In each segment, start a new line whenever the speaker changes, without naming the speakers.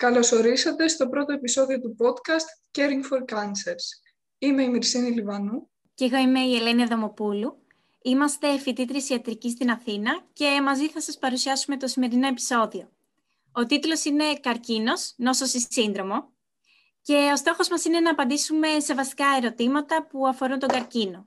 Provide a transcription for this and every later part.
Καλώς ορίσατε στο πρώτο επεισόδιο του podcast Caring for Cancers. Είμαι η Μυρσίνη Λιβανού.
Και εγώ είμαι η Ελένη Αδαμοπούλου. Είμαστε φοιτήτρες ιατρικής στην Αθήνα και μαζί θα σας παρουσιάσουμε το σημερινό επεισόδιο. Ο τίτλος είναι «Καρκίνος, νόσος ή σύνδρομο» και ο στόχος μας είναι να απαντήσουμε σε βασικά ερωτήματα που αφορούν τον καρκίνο.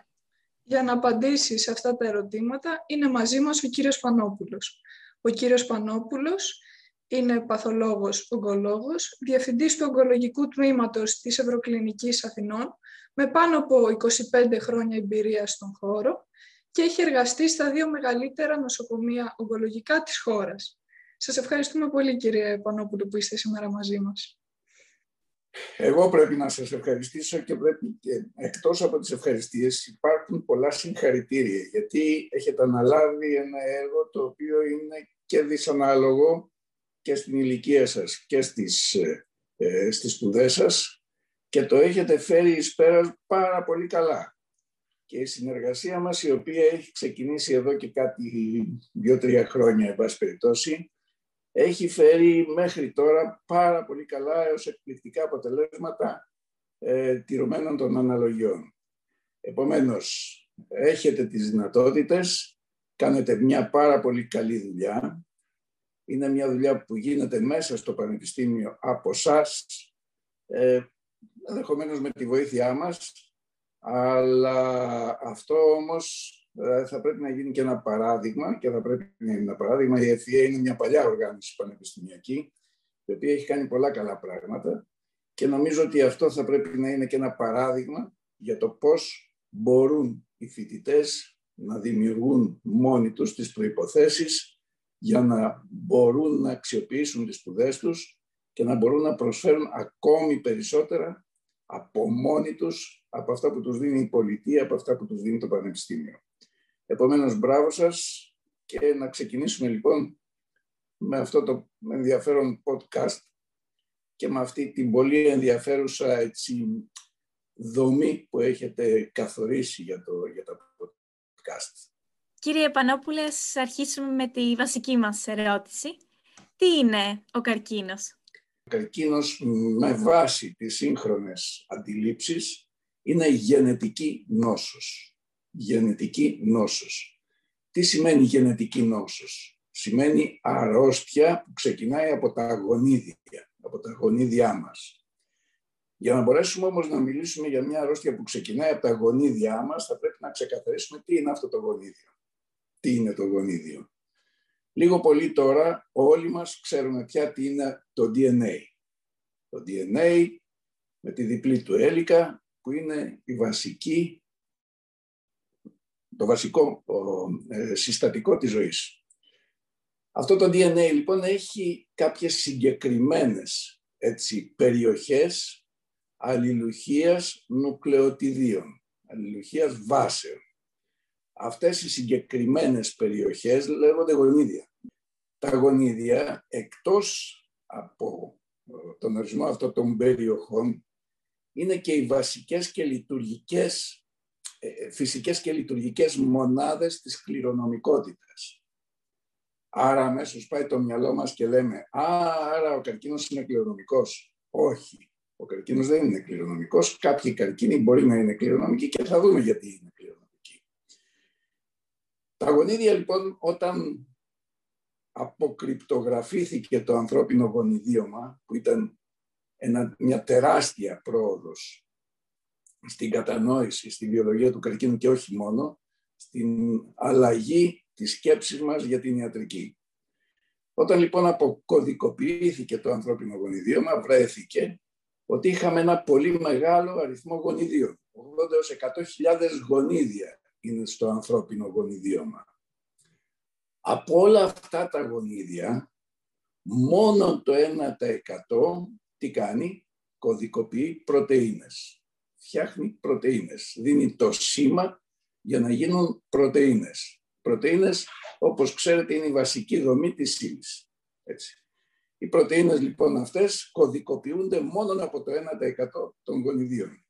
Για να απαντήσεις σε αυτά τα ερωτήματα είναι μαζί μας ο κύριος Πανόπουλος. Ο κύριος Πανόπουλος είναι παθολόγος ογκολόγος, διευθυντής του ογκολογικού τμήματος της Ευρωκλινικής Αθηνών, με πάνω από 25 χρόνια εμπειρίας στον χώρο και έχει εργαστεί στα δύο μεγαλύτερα νοσοκομεία ογκολογικά της χώρας. Σας ευχαριστούμε πολύ κύριε Πανόπουλο που είστε σήμερα μαζί μας.
Εγώ πρέπει να σας ευχαριστήσω και πρέπει και εκτός από τις ευχαριστίες υπάρχουν πολλά συγχαρητήρια γιατί έχετε αναλάβει ένα έργο το οποίο είναι και δυσανάλογο και στην ηλικία σας και στις, ε, ε, στις σπουδές σας και το έχετε φέρει εις πέρας πάρα πολύ καλά. Και η συνεργασία μας, η οποία έχει ξεκινήσει εδώ και κάτι δύο-τρία χρόνια, εν πάση περιπτώσει, έχει φέρει μέχρι τώρα πάρα πολύ καλά έως εκπληκτικά αποτελέσματα ε, τηρωμένων των αναλογιών. Επομένως, έχετε τις δυνατότητες, κάνετε μια πάρα πολύ καλή δουλειά είναι μια δουλειά που γίνεται μέσα στο Πανεπιστήμιο από εσά, ε, ενδεχομένως με τη βοήθειά μας, αλλά αυτό όμως ε, θα πρέπει να γίνει και ένα παράδειγμα και θα πρέπει να είναι ένα παράδειγμα. Η ΕΦΙΑ είναι μια παλιά οργάνωση πανεπιστημιακή, η οποία έχει κάνει πολλά καλά πράγματα και νομίζω ότι αυτό θα πρέπει να είναι και ένα παράδειγμα για το πώς μπορούν οι φοιτητές να δημιουργούν μόνοι τους τις προϋποθέσεις για να μπορούν να αξιοποιήσουν τις σπουδές τους και να μπορούν να προσφέρουν ακόμη περισσότερα από μόνοι τους από αυτά που τους δίνει η πολιτεία, από αυτά που τους δίνει το Πανεπιστήμιο. Επομένως, μπράβο σας και να ξεκινήσουμε λοιπόν με αυτό το ενδιαφέρον podcast και με αυτή την πολύ ενδιαφέρουσα έτσι, δομή που έχετε καθορίσει για, το, για τα podcast.
Κύριε Πανόπουλε, αρχίσουμε με τη βασική μας ερώτηση. Τι είναι ο καρκίνος;
Ο καρκίνος με βάση τις σύγχρονες αντιλήψεις είναι γενετική νόσος. Γενετική νόσος. Τι σημαίνει γενετική νόσος; Σημαίνει αρρώστια που ξεκινάει από τα γονίδια, από τα γονίδια μας. Για να μπορέσουμε όμως να μιλήσουμε για μια αρρώστια που ξεκινάει από τα γονίδια μας, θα πρέπει να ξεκαθαρίσουμε τι είναι αυτό το γονίδιο τι είναι το γονίδιο. Λίγο πολύ τώρα όλοι μας ξέρουμε πια τι είναι το DNA. Το DNA με τη διπλή του έλικα που είναι η βασική, το βασικό ε, συστατικό της ζωής. Αυτό το DNA λοιπόν έχει κάποιες συγκεκριμένες έτσι, περιοχές αλληλουχίας νουκλεοτιδίων, αλληλουχίας βάσεων. Αυτές οι συγκεκριμένες περιοχές λέγονται γονίδια. Τα γονίδια, εκτός από ε, τον ορισμό αυτών των περιοχών, είναι και οι βασικές και λειτουργικές, ε, ε, φυσικές και λειτουργικές μονάδες της κληρονομικότητας. Άρα αμέσως πάει το μυαλό μας και λέμε «Α, άρα ο καρκίνος είναι κληρονομικός». Όχι, ο καρκίνος δεν είναι κληρονομικός. Κάποιοι καρκίνοι μπορεί να είναι κληρονομικοί και θα δούμε γιατί είναι κληρονομικοί. Τα γονίδια λοιπόν όταν αποκρυπτογραφήθηκε το ανθρώπινο γονιδίωμα που ήταν ένα, μια τεράστια πρόοδος στην κατανόηση, στην βιολογία του καρκίνου και όχι μόνο, στην αλλαγή της σκέψης μας για την ιατρική. Όταν λοιπόν αποκωδικοποιήθηκε το ανθρώπινο γονιδίωμα, βρέθηκε ότι είχαμε ένα πολύ μεγάλο αριθμό γονιδίων, 80 100.000 γονίδια είναι στο ανθρώπινο γονιδίωμα. Από όλα αυτά τα γονίδια, μόνο το 1% τι κάνει, κωδικοποιεί πρωτεΐνες. Φτιάχνει πρωτεΐνες. Δίνει το σήμα για να γίνουν πρωτεΐνες. Πρωτεΐνες, όπως ξέρετε, είναι η βασική δομή της ύλης. Έτσι. Οι πρωτεΐνες λοιπόν αυτές κωδικοποιούνται μόνο από το 1% των γονιδίων.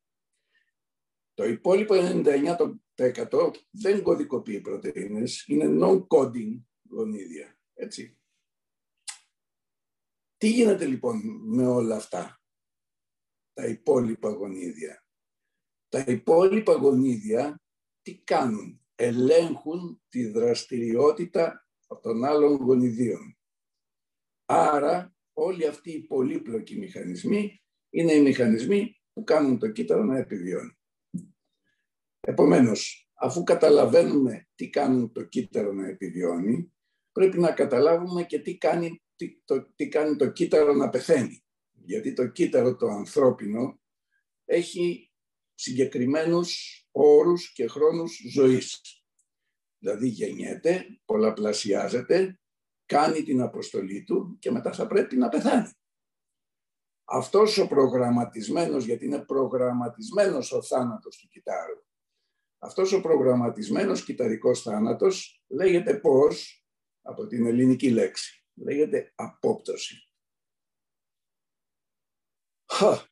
Το υπόλοιπο 99% δεν κωδικοποιεί πρωτεΐνες, είναι non-coding γονίδια. Έτσι. Τι γίνεται λοιπόν με όλα αυτά, τα υπόλοιπα γονίδια. Τα υπόλοιπα γονίδια τι κάνουν, ελέγχουν τη δραστηριότητα των άλλων γονιδίων. Άρα όλοι αυτοί οι πολύπλοκοι μηχανισμοί είναι οι μηχανισμοί που κάνουν το κύτταρο να επιβιώνει. Επομένως, αφού καταλαβαίνουμε τι κάνουν το κύτταρο να επιβιώνει, πρέπει να καταλάβουμε και τι κάνει το, τι κάνει το κύτταρο να πεθαίνει. Γιατί το κύτταρο το ανθρώπινο έχει συγκεκριμένους όρους και χρόνους ζωής. Δηλαδή γεννιέται, πολλαπλασιάζεται, κάνει την αποστολή του και μετά θα πρέπει να πεθάνει. Αυτός ο προγραμματισμένος, γιατί είναι προγραμματισμένος ο θάνατος του κυτάρου, αυτός ο προγραμματισμένος κυταρικός θάνατος λέγεται πώς, από την ελληνική λέξη, λέγεται απόπτωση. Χα.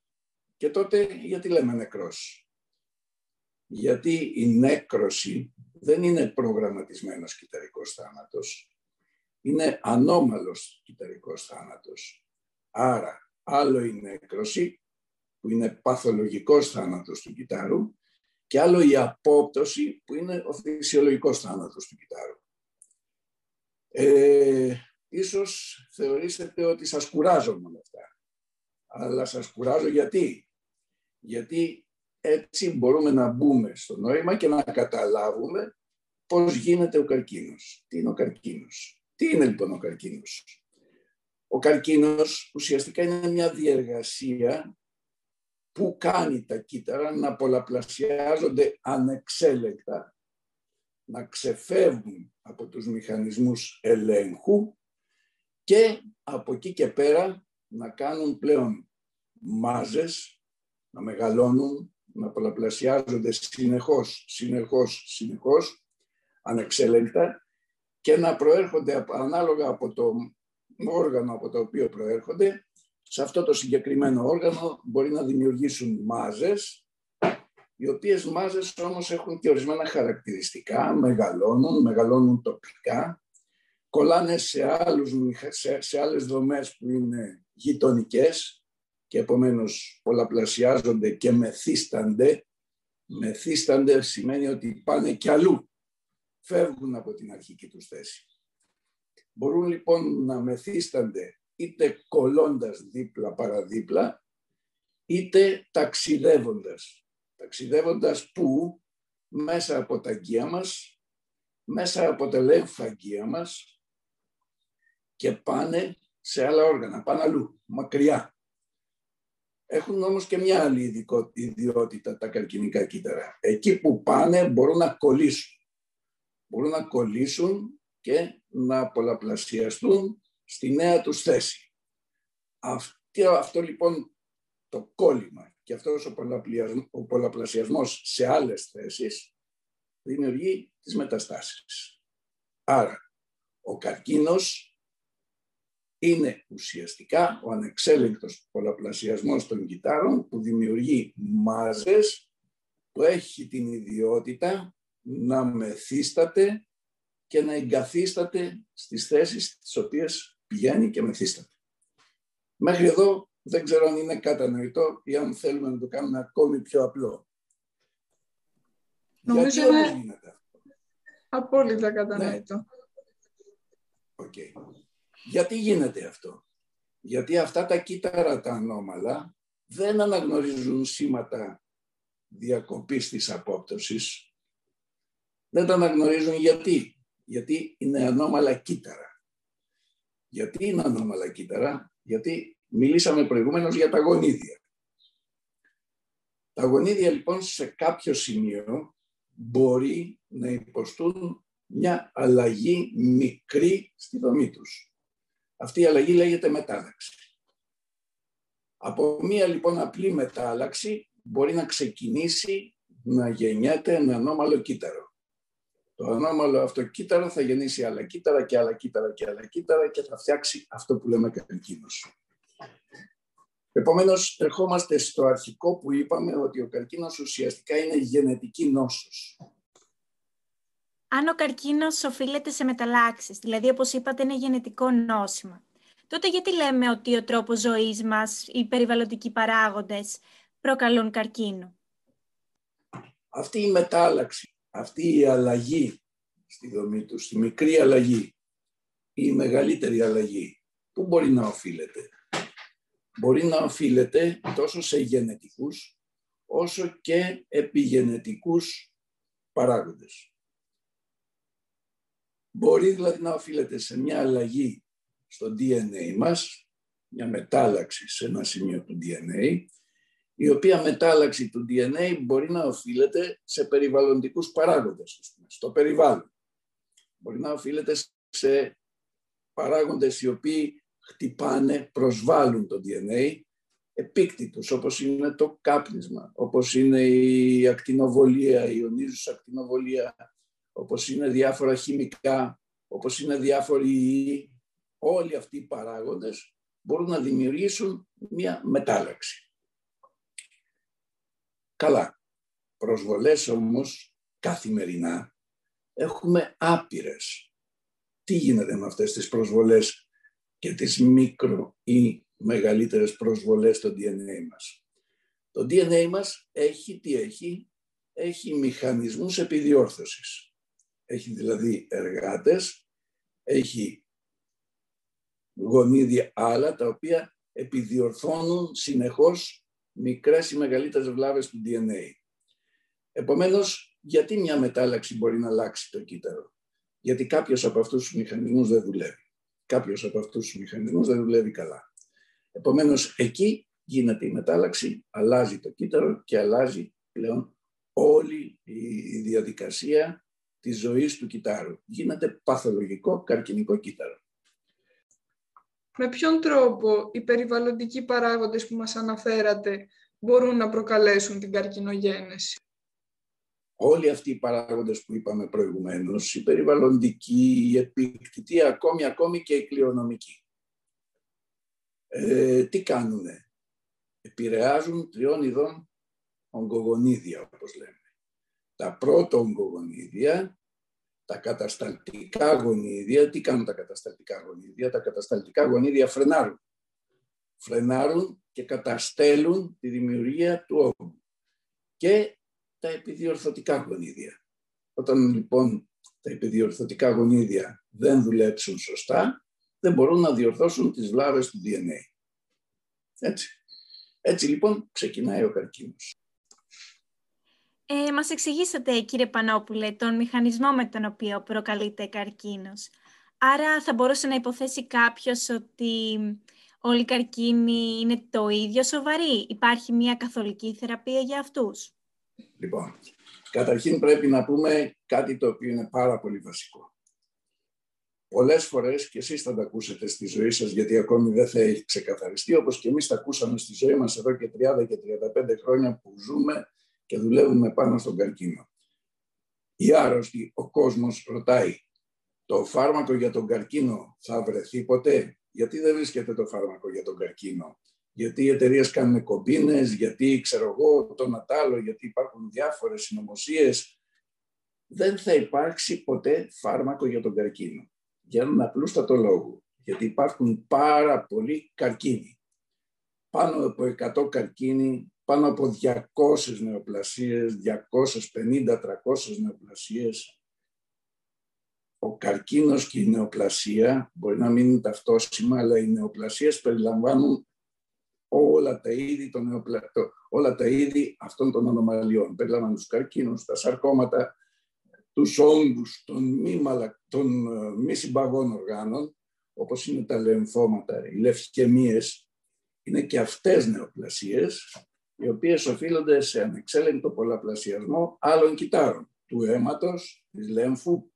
Και τότε γιατί λέμε νεκρός; Γιατί η νέκρωση δεν είναι προγραμματισμένος κυταρικός θάνατος. Είναι ανώμαλος κυταρικός θάνατος. Άρα άλλο η νέκρωση που είναι παθολογικός θάνατος του κυτάρου και άλλο η απόπτωση που είναι ο φυσιολογικός θάνατος του κυτάρου. Ε, ίσως θεωρήσετε ότι σας κουράζω με αυτά. Αλλά σας κουράζω γιατί; Γιατί έτσι μπορούμε να μπούμε στο νόημα και να καταλάβουμε πώς γίνεται ο καρκίνος. Τι είναι ο καρκίνος; Τι είναι λοιπόν ο καρκίνος; Ο καρκίνος ουσιαστικά είναι μια διεργασία που κάνει τα κύτταρα να πολλαπλασιάζονται ανεξέλεκτα, να ξεφεύγουν από τους μηχανισμούς ελέγχου και από εκεί και πέρα να κάνουν πλέον μάζες, να μεγαλώνουν, να πολλαπλασιάζονται συνεχώς, συνεχώς, συνεχώς, ανεξέλεγκτα και να προέρχονται ανάλογα από το όργανο από το οποίο προέρχονται, σε αυτό το συγκεκριμένο όργανο μπορεί να δημιουργήσουν μάζες, οι οποίες μάζες όμως έχουν και ορισμένα χαρακτηριστικά, μεγαλώνουν, μεγαλώνουν τοπικά, κολλάνε σε, άλλους, σε, σε άλλες δομές που είναι γειτονικές και επομένως πολλαπλασιάζονται και μεθύστανται. Μεθύστανται σημαίνει ότι πάνε κι αλλού. Φεύγουν από την αρχική τους θέση. Μπορούν λοιπόν να μεθύστανται είτε κολλώντας δίπλα παραδίπλα, είτε ταξιδεύοντας. Ταξιδεύοντας που; Μέσα από τα αγκία μας, μέσα από τα λέμφα μας, και πάνε σε άλλα όργανα, πάνε αλλού, μακριά. Έχουν όμως και μια άλλη ιδιότητα τα καρκινικά κύτταρα. Εκεί που πάνε μπορούν να κολλήσουν. Μπορούν να κολλήσουν και να πολλαπλασιαστούν στη νέα τους θέση. Αυτό, αυτό λοιπόν το κόλλημα και αυτός ο, ο πολλαπλασιασμός σε άλλες θέσεις δημιουργεί τις μεταστάσεις. Άρα, ο καρκίνος είναι ουσιαστικά ο ανεξέλεγκτος πολλαπλασιασμός των κυτάρων που δημιουργεί μάζες που έχει την ιδιότητα να μεθύσταται και να εγκαθίσταται στις θέσεις τις οποίες πηγαίνει και μεθύσταται. Μέχρι εδώ δεν ξέρω αν είναι κατανοητό ή αν θέλουμε να το κάνουμε ακόμη πιο απλό.
Νομίζω Γιατί είναι γίνεται απόλυτα κατανοητό. Ναι.
Okay. Γιατί γίνεται αυτό; Γιατί αυτά τα κύτταρα τα ανώμαλα δεν αναγνωρίζουν σήματα διακοπής της απόπτωσης. Δεν τα αναγνωρίζουν γιατί. Γιατί είναι ανώμαλα κύτταρα. Γιατί είναι ανώμαλα κύτταρα. Γιατί μιλήσαμε προηγουμένως για τα γονίδια. Τα γονίδια λοιπόν σε κάποιο σημείο μπορεί να υποστούν μια αλλαγή μικρή στη δομή τους. Αυτή η αλλαγή λέγεται μετάλλαξη. Από μία λοιπόν απλή μετάλλαξη μπορεί να ξεκινήσει να γεννιέται ένα ανώμαλο κύτταρο. Το ανώμαλο αυτό κύτταρο θα γεννήσει άλλα κύτταρα και άλλα κύτταρα και άλλα κύτταρα και θα φτιάξει αυτό που λέμε καρκίνος. Επομένως, ερχόμαστε στο αρχικό που είπαμε ότι ο καρκίνος ουσιαστικά είναι γενετική νόσος
αν ο καρκίνος οφείλεται σε μεταλλάξεις, δηλαδή όπως είπατε είναι γενετικό νόσημα. τότε γιατί λέμε ότι ο τρόπος ζωής μας, οι περιβαλλοντικοί παράγοντες προκαλούν καρκίνο;
Αυτή η μετάλλαξη, αυτή η αλλαγή στη δομή του, στη μικρή αλλαγή, η μεγαλύτερη αλλαγή, πού μπορεί να οφείλεται; Μπορεί να οφείλεται τόσο σε γενετικούς, όσο και επιγενετικούς παράγοντες. Μπορεί δηλαδή να οφείλεται σε μια αλλαγή στο DNA μας, μια μετάλλαξη σε ένα σημείο του DNA, η οποία μετάλλαξη του DNA μπορεί να οφείλεται σε περιβαλλοντικούς παράγοντες, στο περιβάλλον. Μπορεί να οφείλεται σε παράγοντες οι οποίοι χτυπάνε, προσβάλλουν το DNA, επίκτητους, όπως είναι το κάπνισμα, όπως είναι η ακτινοβολία, η ιονίζουσα ακτινοβολία, όπως είναι διάφορα χημικά, όπως είναι διάφοροι ιοί, όλοι αυτοί οι παράγοντες μπορούν να δημιουργήσουν μια μετάλλαξη. Καλά. Προσβολές όμως καθημερινά έχουμε άπειρες. Τι γίνεται με αυτές τις προσβολές και τις μικρο ή μεγαλύτερες προσβολές στο DNA μας; Το DNA μας έχει τι έχει, έχει μηχανισμούς επιδιόρθωσης. Έχει δηλαδή εργάτες, έχει γονίδια άλλα τα οποία επιδιορθώνουν συνεχώς μικρές ή μεγαλύτερες βλάβες του DNA. Επομένως, γιατί μια μετάλλαξη μπορεί να αλλάξει το κύτταρο; Γιατί κάποιος από αυτούς τους μηχανισμούς δεν δουλεύει. Κάποιος από αυτούς τους μηχανισμούς δεν δουλεύει καλά. Επομένως, εκεί γίνεται η μετάλλαξη, αλλάζει το κύτταρο και αλλάζει πλέον όλη η διαδικασία της ζωής του κυτάρου. Γίνεται παθολογικό καρκινικό κύτταρο.
Με ποιον τρόπο οι περιβαλλοντικοί παράγοντες που μας αναφέρατε μπορούν να προκαλέσουν την καρκινογένεση;
Όλοι αυτοί οι παράγοντες που είπαμε προηγουμένως, οι περιβαλλοντικοί, οι επίκτητοι, ακόμη, ακόμη και οι κληρονομικοί. Ε, τι κάνουνε; Επηρεάζουν τριών ειδών ογκογονίδια, όπως λέμε. Τα πρώτα ογκογονίδια τα κατασταλτικά γονίδια, τι κάνουν τα κατασταλτικά γονίδια, τα κατασταλτικά γονίδια φρενάρουν. Φρενάρουν και καταστέλουν τη δημιουργία του όγκου. Και τα επιδιορθωτικά γονίδια. Όταν λοιπόν τα επιδιορθωτικά γονίδια δεν δουλέψουν σωστά, δεν μπορούν να διορθώσουν τις βλάβες του DNA. Έτσι. Έτσι λοιπόν ξεκινάει ο καρκίνος.
Ε, μας εξηγήσατε, κύριε Πανόπουλε, τον μηχανισμό με τον οποίο προκαλείται καρκίνος. Άρα θα μπορούσε να υποθέσει κάποιος ότι όλοι οι καρκίνοι είναι το ίδιο σοβαροί. Υπάρχει μια καθολική θεραπεία για αυτούς;
Λοιπόν, καταρχήν πρέπει να πούμε κάτι το οποίο είναι πάρα πολύ βασικό. Πολλές φορές, και εσείς θα τα ακούσετε στη ζωή σας, γιατί ακόμη δεν θα έχει ξεκαθαριστεί, όπως και εμείς τα ακούσαμε στη ζωή μας εδώ και 30 και 35 χρόνια που ζούμε και δουλεύουμε πάνω στον καρκίνο. Οι άρρωστοι, ο κόσμος ρωτάει, το φάρμακο για τον καρκίνο θα βρεθεί ποτέ; Γιατί δεν βρίσκεται το φάρμακο για τον καρκίνο; Γιατί οι εταιρείες κάνουν κομπίνες, γιατί ξέρω εγώ το Νατάλο, γιατί υπάρχουν διάφορες συνωμοσίες; Δεν θα υπάρξει ποτέ φάρμακο για τον καρκίνο. Για έναν απλούστατο λόγο. Γιατί υπάρχουν πάρα πολλοί καρκίνοι. Πάνω από 100 καρκίνοι πάνω από 200 νεοπλασίες, 250-300 νεοπλασίες. Ο καρκίνος και η νεοπλασία μπορεί να μην είναι ταυτόσιμα, αλλά οι νεοπλασίες περιλαμβάνουν όλα τα είδη, των νεοπλα... όλα τα είδη αυτών των ανομαλιών. Περιλαμβάνουν τους καρκίνους, τα σαρκώματα, τους όγκους των μη, μαλα... των ε, μη συμπαγών οργάνων, όπως είναι τα λεμφώματα, οι λευκαιμίες, είναι και αυτές νεοπλασίες οι οποίες οφείλονται σε ανεξέλεγκτο πολλαπλασιασμό άλλων κυτάρων, του αίματος, της λέμφου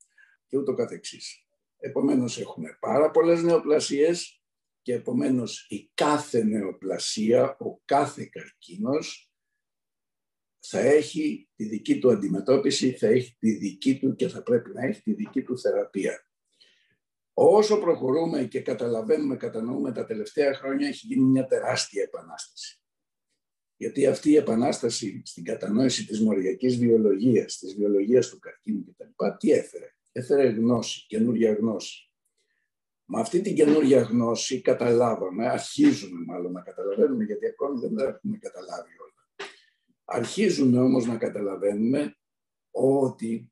και ούτω καθεξής. Επομένως έχουμε πάρα πολλές νεοπλασίες και επομένως η κάθε νεοπλασία, ο κάθε καρκίνος θα έχει τη δική του αντιμετώπιση, θα έχει τη δική του και θα πρέπει να έχει τη δική του θεραπεία. Όσο προχωρούμε και καταλαβαίνουμε, κατανοούμε τα τελευταία χρόνια έχει γίνει μια τεράστια επανάσταση. Γιατί αυτή η επανάσταση στην κατανόηση της μοριακής βιολογίας, της βιολογίας του καρκίνου κτλ. τι έφερε; Έφερε γνώση, καινούργια γνώση. Με αυτή την καινούργια γνώση καταλάβαμε, αρχίζουμε μάλλον να καταλαβαίνουμε, γιατί ακόμη δεν τα έχουμε καταλάβει όλα. Αρχίζουμε όμως να καταλαβαίνουμε ότι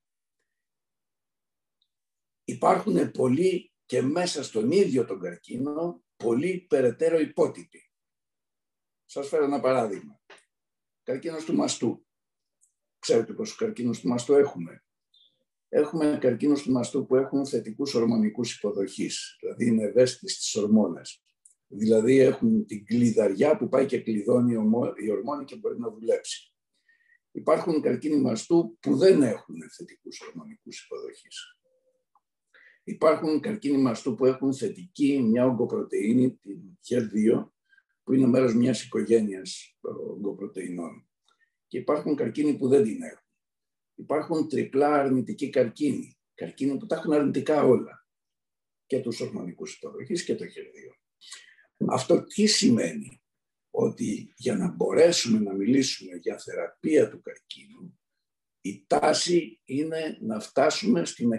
υπάρχουν πολλοί και μέσα στον ίδιο τον καρκίνο, πολλοί περαιτέρω υπότιτοι. Σας φέρω ένα παράδειγμα. Καρκίνος του μαστού. Ξέρετε πόσο καρκίνος του μαστού έχουμε. Έχουμε καρκίνους του μαστού που έχουν θετικούς ορμονικούς υποδοχής, δηλαδή είναι ευαίσθητοι στις ορμόνες. Δηλαδή έχουν την κλειδαριά που πάει και κλειδώνει η ορμόνη και μπορεί να δουλέψει. Υπάρχουν καρκίνοι μαστού που δεν έχουν θετικούς ορμονικούς υποδοχής. Υπάρχουν καρκίνοι μαστού που έχουν θετική μια ογκοπρωτεΐνη, την HER2, που είναι μέρος μιας οικογένειας ογκοπρωτεϊνών. Και υπάρχουν καρκίνοι που δεν την έχουν. Υπάρχουν τριπλά αρνητικοί καρκίνοι, καρκίνοι που τα έχουν αρνητικά όλα. Και τους ορμονικούς υποδοχής και το HER2. Αυτό τι σημαίνει, ότι για να μπορέσουμε να μιλήσουμε για θεραπεία του καρκίνου, η τάση είναι να φτάσουμε στην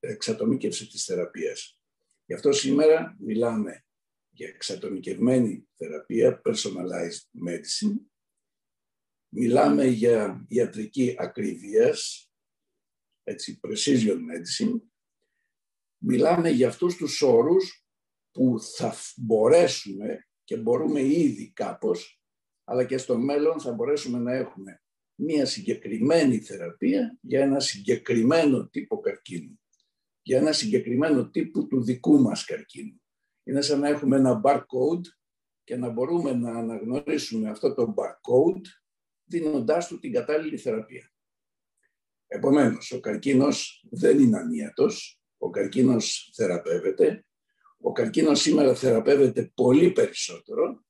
εξατομίκευση της θεραπείας. Γι' αυτό σήμερα μιλάμε για εξατομικευμένη θεραπεία, personalized medicine. Μιλάμε για ιατρική ακρίβειας, έτσι, precision medicine. Μιλάμε για αυτούς τους όρους που θα μπορέσουμε και μπορούμε ήδη κάπως, αλλά και στο μέλλον θα μπορέσουμε να έχουμε μία συγκεκριμένη θεραπεία για ένα συγκεκριμένο τύπο καρκίνου, για ένα συγκεκριμένο τύπο του δικού μας καρκίνου. Είναι σαν να έχουμε ένα barcode και να μπορούμε να αναγνωρίσουμε αυτό το barcode δίνοντάς του την κατάλληλη θεραπεία. Επομένως, ο καρκίνος δεν είναι ανίατος, ο καρκίνος θεραπεύεται, ο καρκίνος σήμερα θεραπεύεται πολύ περισσότερο,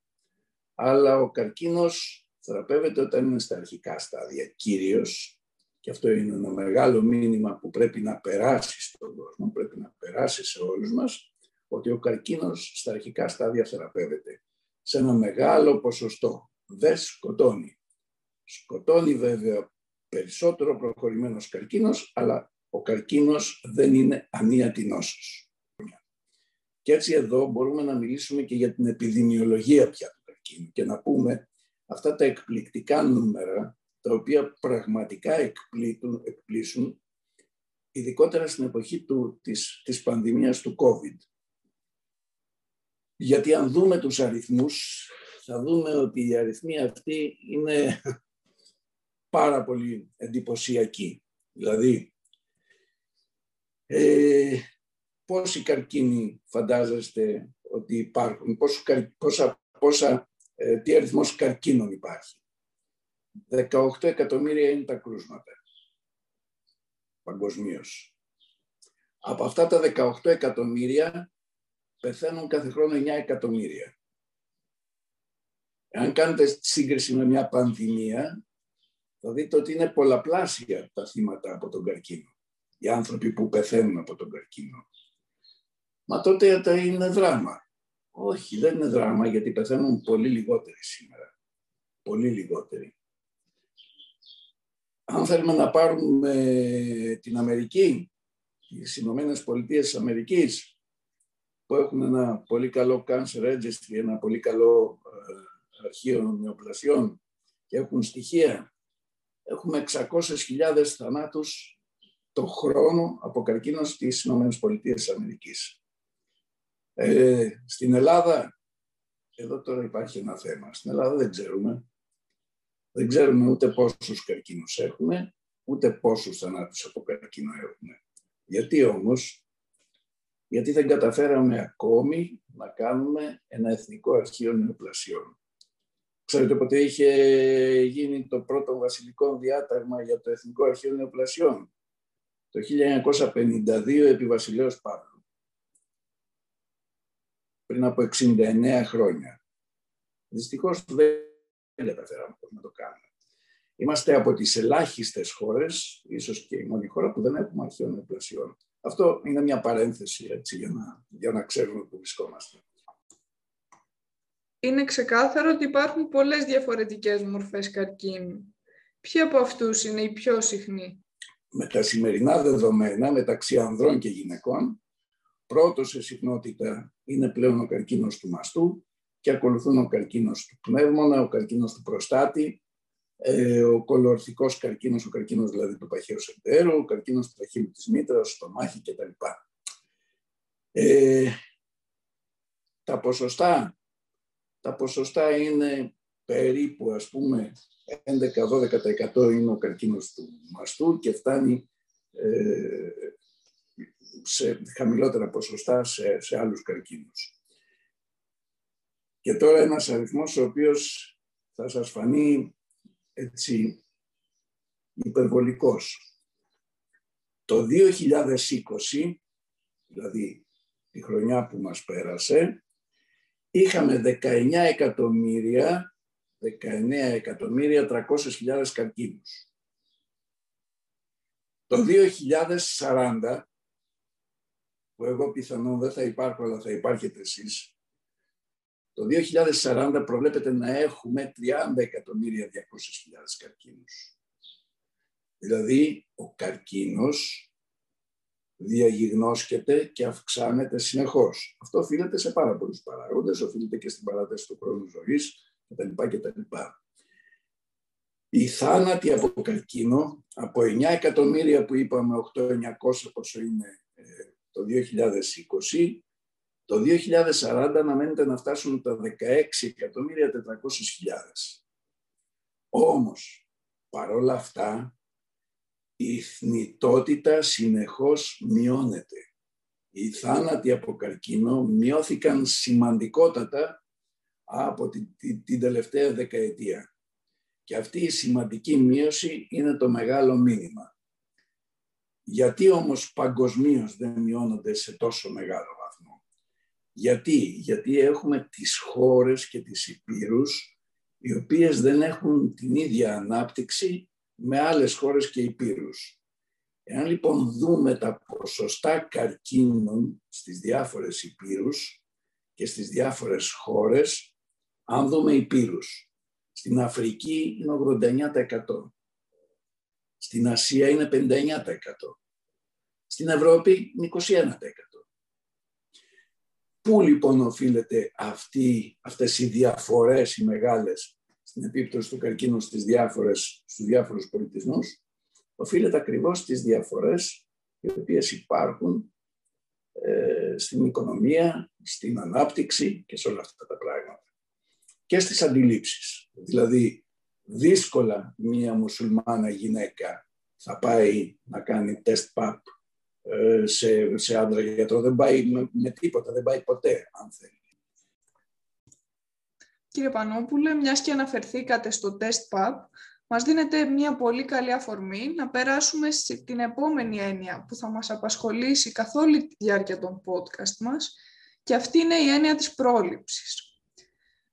αλλά ο καρκίνος θεραπεύεται όταν είναι στα αρχικά στάδια κυρίως. Και αυτό είναι ένα μεγάλο μήνυμα που πρέπει να περάσει στον κόσμο, πρέπει να περάσει σε όλους μας, ότι ο καρκίνος στα αρχικά στάδια θεραπεύεται σε ένα μεγάλο ποσοστό. Δεν σκοτώνει. Σκοτώνει βέβαια περισσότερο προχωρημένος καρκίνος, αλλά ο καρκίνος δεν είναι ανίατη νόσος. Και έτσι εδώ μπορούμε να μιλήσουμε και για την επιδημιολογία πια του καρκίνου και να πούμε αυτά τα εκπληκτικά νούμερα, τα οποία πραγματικά εκπλήτουν, εκπλήσουν, ειδικότερα στην εποχή του, της, της πανδημίας του COVID. Γιατί αν δούμε τους αριθμούς, θα δούμε ότι οι αριθμοί αυτοί είναι πάρα πολύ εντυπωσιακοί. Δηλαδή, ε, πόσοι καρκίνοι φαντάζεστε ότι υπάρχουν, πόσα, πόσα ε, τι αριθμός καρκίνων υπάρχει. 18 εκατομμύρια είναι τα κρούσματα παγκοσμίως. Από αυτά τα 18 εκατομμύρια πεθαίνουν κάθε χρόνο 9 εκατομμύρια. Αν κάνετε σύγκριση με μια πανδημία, θα δείτε ότι είναι πολλαπλάσια τα θύματα από τον καρκίνο. Οι άνθρωποι που πεθαίνουν από τον καρκίνο. Μα τότε είναι δράμα. Όχι, δεν είναι δράμα γιατί πεθαίνουν πολύ λιγότεροι σήμερα. Πολύ λιγότεροι. Αν θέλουμε να πάρουμε την Αμερική, τις Ηνωμένες Πολιτείες της Αμερικής, που έχουν ένα πολύ καλό cancer registry, ένα πολύ καλό ε, αρχείο νεοπλασιών και έχουν στοιχεία, έχουμε 600.000 θανάτους το χρόνο από καρκίνος στις Ηνωμένες Πολιτείες της Αμερικής. Ε, στην Ελλάδα, εδώ τώρα υπάρχει ένα θέμα. Στην Ελλάδα δεν ξέρουμε. Δεν ξέρουμε ούτε πόσους καρκίνους έχουμε, ούτε πόσους θανάτους από καρκίνο έχουμε. Γιατί όμως, γιατί δεν καταφέραμε ακόμη να κάνουμε ένα εθνικό αρχείο νεοπλασιών. Ξέρετε ποτέ είχε γίνει το πρώτο βασιλικό διάταγμα για το Εθνικό Αρχείο Νεοπλασιών; Το 1952 επί Βασιλέως Παύλου πριν από 69 χρόνια. Δυστυχώς δεν καταφέραμε να το κάνουμε. Είμαστε από τις ελάχιστες χώρες, ίσως και η μόνη χώρα που δεν έχουμε αρχαίων νεοπλασιών. Αυτό είναι μια παρένθεση έτσι, για, να, για να ξέρουμε που βρισκόμαστε.
Είναι ξεκάθαρο ότι υπάρχουν πολλές διαφορετικές μορφές καρκίνου. Ποιοι από αυτούς είναι οι πιο συχνοί;
Με τα σημερινά δεδομένα μεταξύ ανδρών και γυναικών, πρώτος σε συχνότητα είναι πλέον ο καρκίνος του μαστού και ακολουθούν ο καρκίνος του πνεύμονα, ο καρκίνος του προστάτη, ε, ο κολορθικός καρκίνος, ο καρκίνος δηλαδή του παχαίου σεντέρου, ο καρκίνος του τραχύλου της μήτρας, στο μάχη κτλ. Ε, τα ποσοστά, τα ποσοστά είναι περίπου ας πούμε 11-12% είναι ο καρκίνος του μαστού και φτάνει ε, σε χαμηλότερα ποσοστά σε, σε άλλους καρκίνους. Και τώρα ένας αριθμός ο οποίος θα σας φανεί έτσι υπερβολικός. Το 2020, δηλαδή τη χρονιά που μας πέρασε, είχαμε 19 εκατομμύρια 19 εκατομμύρια 300.000 καρκίνους. Το 2040, που εγώ πιθανόν δεν θα υπάρχω, αλλά θα υπάρχετε εσείς, το 2040 προβλέπεται να έχουμε 30 εκατομμύρια 200.000 καρκίνους. Δηλαδή, ο καρκίνος διαγιγνώσκεται και αυξάνεται συνεχώς. Αυτό οφείλεται σε πάρα πολλούς παράγοντες, οφείλεται και στην παράταση του χρόνου ζωής, κτλ. κτλ. Οι θάνατοι από καρκίνο, από 9 εκατομμύρια που είπαμε, 8-900 πόσο είναι ε, το 2020, το 2040 αναμένεται να φτάσουν τα 16 εκατομμύρια 400 χιλιάδες. Όμως, παρόλα αυτά, η θνητότητα συνεχώς μειώνεται. Οι θάνατοι από καρκίνο μειώθηκαν σημαντικότατα από την, την, τελευταία δεκαετία. Και αυτή η σημαντική μείωση είναι το μεγάλο μήνυμα. Γιατί όμως παγκοσμίως δεν μειώνονται σε τόσο μεγάλο βαθμό; Γιατί, γιατί έχουμε τις χώρες και τις υπήρους οι οποίες δεν έχουν την ίδια ανάπτυξη με άλλες χώρες και υπήρους. Εάν λοιπόν δούμε τα ποσοστά καρκίνων στις διάφορες υπήρους και στις διάφορες χώρες, αν δούμε υπήρους, στην Αφρική είναι 89%. Στην Ασία είναι 59%. Στην Ευρώπη είναι 21%. Πού λοιπόν οφείλεται αυτή, αυτές οι διαφορές οι μεγάλες στην επίπτωση του καρκίνου στις διάφορες, στους διάφορους πολιτισμούς, οφείλεται ακριβώς στις διαφορές οι οποίες υπάρχουν ε, στην οικονομία, στην ανάπτυξη και σε όλα αυτά τα πράγματα και στις αντιλήψεις. Δηλαδή, δύσκολα μία μουσουλμάνα γυναίκα θα πάει να κάνει τεστ ΠΑΠ ε, σε, σε άντρα γιατρό. Δεν πάει με, τίποτα, δεν πάει ποτέ, αν θέλει.
Κύριε Πανόπουλε, μιας και αναφερθήκατε στο τεστ ΠΑΠ, μας δίνεται μια πολύ καλή αφορμή να περάσουμε στην επόμενη έννοια που θα μας απασχολήσει καθ' όλη τη διάρκεια των podcast μας και αυτή είναι η έννοια της πρόληψης.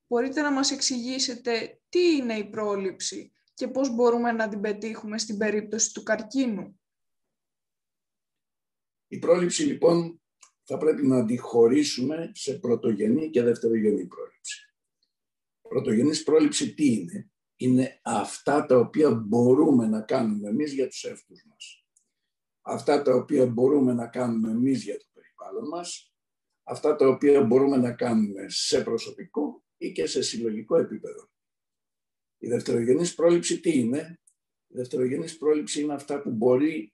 Μπορείτε να μας εξηγήσετε τι είναι η πρόληψη και πώς μπορούμε να την πετύχουμε στην περίπτωση του καρκίνου;
Η πρόληψη λοιπόν θα πρέπει να αντιχωρήσουμε σε πρωτογενή και δευτερογενή πρόληψη. Πρωτογενής πρόληψη τι είναι; Είναι αυτά τα οποία μπορούμε να κάνουμε εμείς για τους εαυτούς μας. Αυτά τα οποία μπορούμε να κάνουμε εμείς για το περιβάλλον μας. Αυτά τα οποία μπορούμε να κάνουμε σε προσωπικό ή και σε συλλογικό επίπεδο. Η δευτερογενής πρόληψη τι είναι; Η δευτερογενής πρόληψη είναι αυτά που μπορεί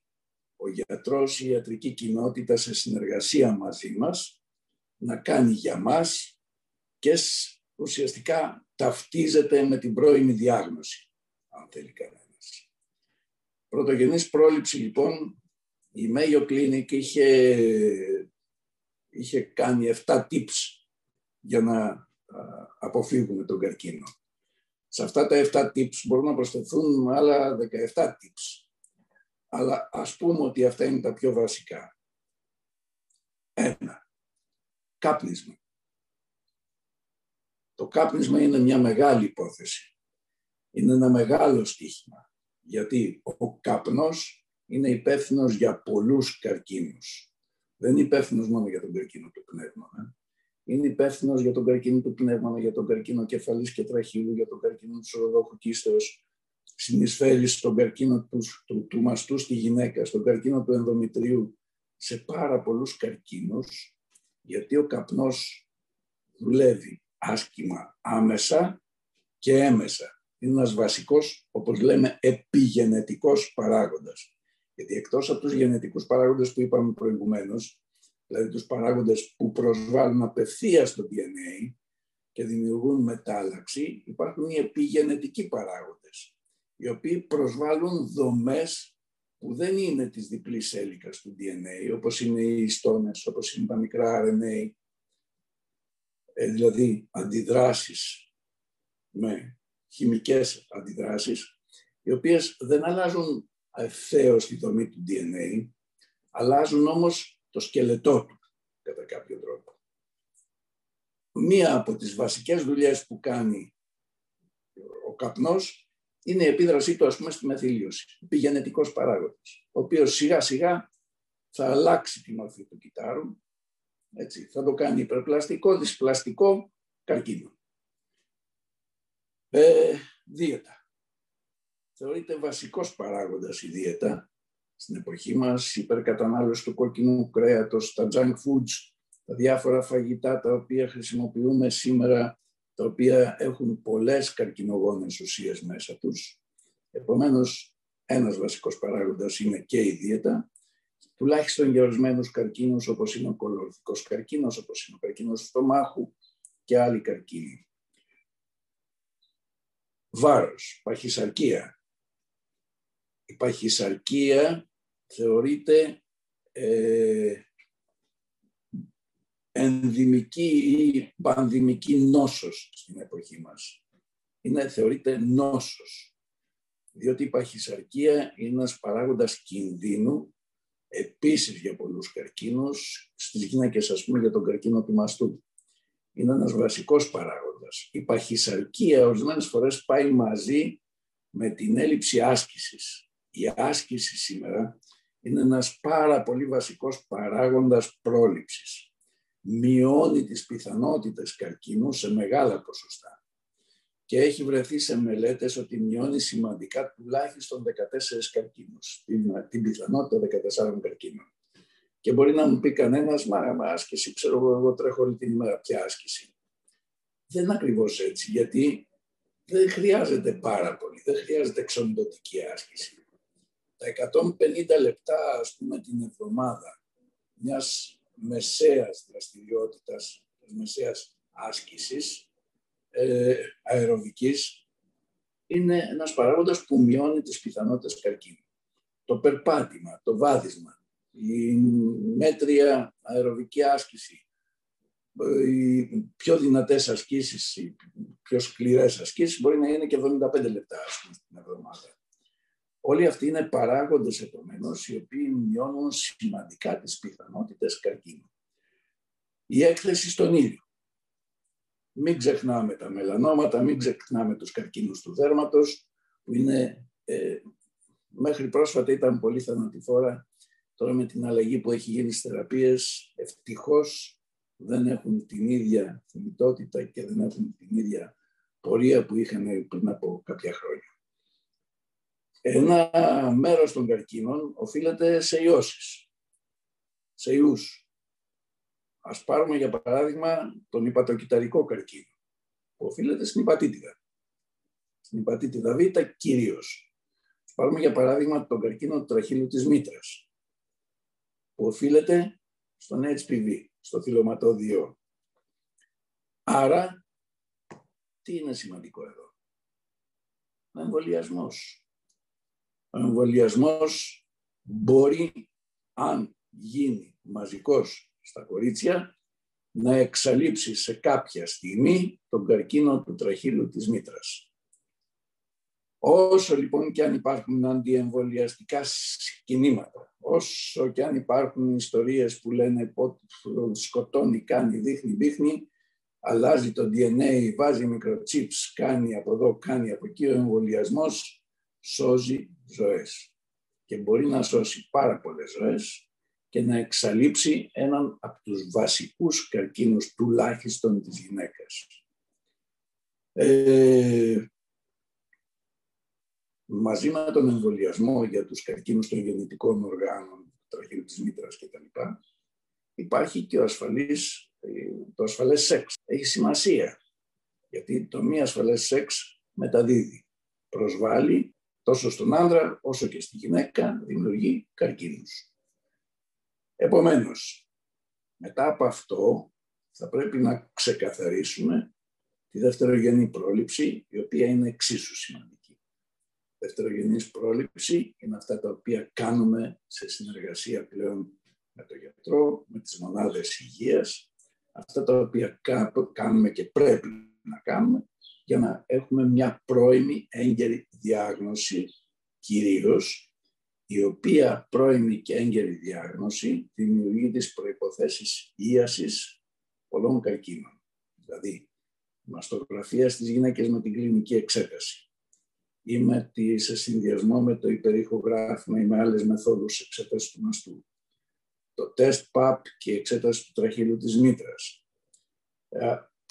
ο γιατρός ή η ιατρική κοινότητα σε συνεργασία μαζί μας να κάνει για μας και ουσιαστικά ταυτίζεται με την πρώιμη διάγνωση, αν θέλει κανένας. Πρωτογενής πρόληψη λοιπόν, η Mayo Clinic είχε, είχε κάνει 7 tips για να αποφύγουμε τον καρκίνο. Σε αυτά τα 7 tips μπορούν να προσθεθούν άλλα 17 tips. Αλλά ας πούμε ότι αυτά είναι τα πιο βασικά. Ένα, κάπνισμα. Το κάπνισμα είναι μια μεγάλη υπόθεση. Είναι ένα μεγάλο στοίχημα. Γιατί ο καπνός είναι υπεύθυνος για πολλούς καρκίνους. Δεν είναι υπεύθυνος μόνο για τον καρκίνο του πνεύμα είναι υπεύθυνος για τον καρκίνο του πνεύμα, για τον καρκίνο κεφαλής και τραχύλου, για τον καρκίνο του σωροδόχου κίστεως, συνεισφέρει στον καρκίνο τους, του, του μαστού στη γυναίκα, στον καρκίνο του ενδομητρίου, σε πάρα πολλούς καρκίνους γιατί ο καπνός δουλεύει άσκημα άμεσα και έμεσα. Είναι ένας βασικός, όπως λέμε, επιγενετικός παράγοντας. Γιατί εκτός από τους γενετικούς παράγοντες που είπαμε προηγουμένως, δηλαδή τους παράγοντες που προσβάλλουν απευθείας το DNA και δημιουργούν μετάλλαξη, υπάρχουν οι επιγενετικοί παράγοντες, οι οποίοι προσβάλλουν δομές που δεν είναι της διπλής έλικας του DNA, όπως είναι οι ιστόνες, όπως είναι τα μικρά RNA, ε, δηλαδή αντιδράσεις με χημικές αντιδράσεις, οι οποίες δεν αλλάζουν ευθέως τη δομή του DNA, αλλάζουν όμως το σκελετό του, κατά κάποιο τρόπο. Μία από τις βασικές δουλειές που κάνει ο καπνός είναι η επίδρασή του, ας πούμε, στη μεθυλίωση. Επιγενετικός παράγοντας, ο οποίος σιγά σιγά θα αλλάξει τη μορφή του κυτάρου, έτσι, θα το κάνει υπερπλαστικό, δυσπλαστικό, καρκίνο. Ε, δίαιτα. Θεωρείται βασικός παράγοντας η δίαιτα στην εποχή μας, η υπερκατανάλωση του κόκκινου κρέατος, τα junk foods, τα διάφορα φαγητά τα οποία χρησιμοποιούμε σήμερα, τα οποία έχουν πολλές καρκινογόνες ουσίες μέσα τους. Επομένως, ένας βασικός παράγοντας είναι και η δίαιτα, τουλάχιστον για ορισμένους καρκίνους όπως είναι ο κολορδικός καρκίνος, όπως είναι ο καρκίνος του στομάχου και άλλοι καρκίνοι. Βάρος, παχυσαρκία. Η παχυσαρκία θεωρείται ε, ενδυμική ή πανδημική νόσος στην εποχή μας. Είναι, θεωρείται νόσος, διότι η παχυσαρκία είναι ένας παράγοντας κινδύνου επίσης για πολλούς καρκίνους, στις γυναίκες ας πούμε για τον καρκίνο του μαστού. Είναι ένας βασικός παράγοντας. Η παχυσαρκία ορισμένες φορές πάει μαζί με την έλλειψη άσκησης. Η άσκηση σήμερα είναι ένας πάρα πολύ βασικός παράγοντας πρόληψης. Μειώνει τις πιθανότητες καρκίνου σε μεγάλα ποσοστά και έχει βρεθεί σε μελέτες ότι μειώνει σημαντικά τουλάχιστον 14 καρκίνους, την, την πιθανότητα 14 καρκίνων. Και μπορεί να μου πει κανένας, μα, μα άσκηση, ξέρω εγώ, εγώ τρέχω όλη την ημέρα, ποια άσκηση. Δεν είναι ακριβώς έτσι, γιατί δεν χρειάζεται πάρα πολύ, δεν χρειάζεται εξοντοτική άσκηση. Τα 150 λεπτά, ας πούμε, την εβδομάδα μιας μεσαίας δραστηριότητας, μεσαίας άσκησης, ε, αεροβικής είναι ένας παράγοντας που μειώνει τις πιθανότητες καρκίνου. Το περπάτημα, το βάδισμα, η μέτρια αεροβική άσκηση, οι πιο δυνατές ασκήσεις, οι πιο σκληρές ασκήσεις μπορεί να είναι και 75 λεπτά την εβδομάδα. Όλοι αυτοί είναι παράγοντες επομένως οι οποίοι μειώνουν σημαντικά τις πιθανότητες καρκίνου. Η έκθεση στον ήλιο. Μην ξεχνάμε τα μελανόματα, μην ξεχνάμε τους καρκίνους του δέρματος, που είναι, ε, μέχρι πρόσφατα ήταν πολύ θανατηφόρα. Τώρα με την αλλαγή που έχει γίνει στις θεραπείες, ευτυχώς δεν έχουν την ίδια θνητότητα και δεν έχουν την ίδια πορεία που είχαν πριν από κάποια χρόνια. Ένα μέρος των καρκίνων οφείλεται σε ιώσεις, σε ιούς. Ας πάρουμε για παράδειγμα τον υπατοκυταρικό καρκίνο, που οφείλεται στην υπατήτηδα. Στην υπατήτηδα Β κυρίως. Ας πάρουμε για παράδειγμα τον καρκίνο του τραχύλου της μήτρας, που οφείλεται στον HPV, στο θυλωματόδιό. Άρα, τι είναι σημαντικό εδώ; Ο εμβολιασμός. Ο εμβολιασμός μπορεί, αν γίνει μαζικός στα κορίτσια να εξαλείψει σε κάποια στιγμή τον καρκίνο του τραχύλου της μήτρας. Όσο λοιπόν και αν υπάρχουν αντιεμβολιαστικά κινήματα, όσο και αν υπάρχουν ιστορίες που λένε πότε σκοτώνει, κάνει, δείχνει, δείχνει, αλλάζει το DNA, βάζει μικροτσίπς, κάνει από εδώ, κάνει από εκεί, ο εμβολιασμός σώζει ζωές. Και μπορεί να σώσει πάρα πολλές ζωές, και να εξαλείψει έναν από τους βασικούς καρκίνους τουλάχιστον της γυναίκας. Ε, μαζί με τον εμβολιασμό για τους καρκίνους των γεννητικών οργάνων, τραχύλου της μήτρας κτλ. υπάρχει και ο ασφαλής, το ασφαλές σεξ. Έχει σημασία, γιατί το μη ασφαλές σεξ μεταδίδει, προσβάλλει τόσο στον άντρα όσο και στη γυναίκα, δημιουργεί καρκίνους. Επομένως, μετά από αυτό θα πρέπει να ξεκαθαρίσουμε τη δευτερογενή πρόληψη, η οποία είναι εξίσου σημαντική. Δευτερογενής πρόληψη είναι αυτά τα οποία κάνουμε σε συνεργασία πλέον με τον γιατρό, με τις μονάδες υγείας, αυτά τα οποία κάνουμε και πρέπει να κάνουμε για να έχουμε μια πρώιμη έγκαιρη διάγνωση κυρίως η οποία πρώιμη και έγκαιρη διάγνωση δημιουργεί τις προϋποθέσεις ίασης πολλών καρκίνων. Δηλαδή, μαστογραφία στις γυναίκες με την κλινική εξέταση ή με τη, σε συνδυασμό με το υπερηχογράφημα ή με άλλες μεθόδους εξέτασης του μαστού. Το τεστ PAP και η εξέταση του τραχύλου της μήτρας.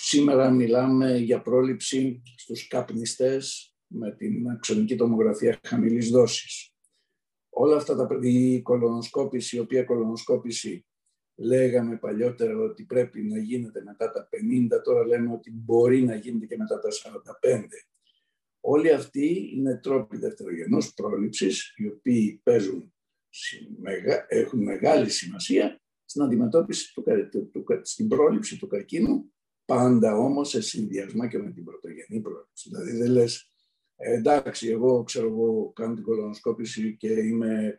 Ε, σήμερα μιλάμε για πρόληψη στους καπνιστές με την αξονική τομογραφία χαμηλής δόσης όλα αυτά τα η κολονοσκόπηση, η οποία κολονοσκόπηση λέγαμε παλιότερα ότι πρέπει να γίνεται μετά τα 50, τώρα λέμε ότι μπορεί να γίνεται και μετά τα 45. Όλοι αυτοί είναι τρόποι δευτερογενούς πρόληψης, οι οποίοι παίζουν, έχουν μεγάλη σημασία στην αντιμετώπιση, του, του, στην πρόληψη του καρκίνου, πάντα όμως σε συνδυασμό και με την πρωτογενή πρόληψη. Δηλαδή δεν λες ε, εντάξει, εγώ ξέρω εγώ κάνω την κολονοσκόπηση και είμαι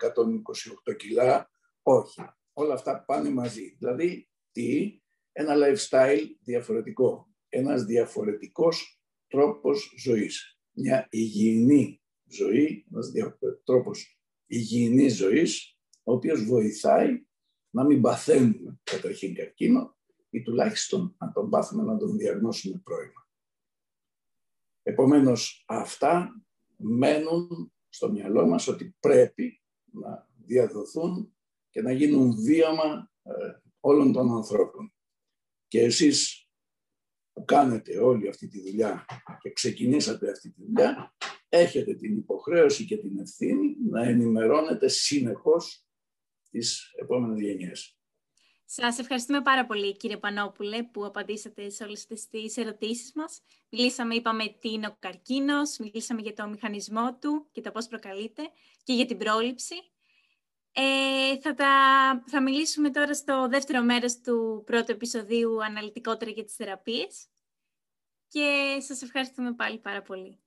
128 κιλά. Όχι. Όλα αυτά πάνε μαζί. Δηλαδή, τι, ένα lifestyle διαφορετικό. Ένας διαφορετικός τρόπος ζωής. Μια υγιεινή ζωή, ένας τρόπος υγιεινής ζωής, ο οποίος βοηθάει να μην παθαίνουμε καταρχήν καρκίνο ή τουλάχιστον να τον πάθουμε να τον διαγνώσουμε πρώιμα. Επομένως, αυτά μένουν στο μυαλό μας ότι πρέπει να διαδοθούν και να γίνουν βίωμα ε, όλων των ανθρώπων. Και εσείς που κάνετε όλη αυτή τη δουλειά και ξεκινήσατε αυτή τη δουλειά, έχετε την υποχρέωση και την ευθύνη να ενημερώνετε συνεχώς τις επόμενες γενιές.
Σας ευχαριστούμε πάρα πολύ κύριε Πανόπουλε που απαντήσατε σε όλες τις ερωτήσεις μας. Μιλήσαμε, είπαμε τι είναι ο καρκίνος, μιλήσαμε για το μηχανισμό του και το πώς προκαλείται και για την πρόληψη. Ε, θα, τα, θα μιλήσουμε τώρα στο δεύτερο μέρος του πρώτου επεισοδίου αναλυτικότερα για τις θεραπείες και σας ευχαριστούμε πάλι πάρα πολύ.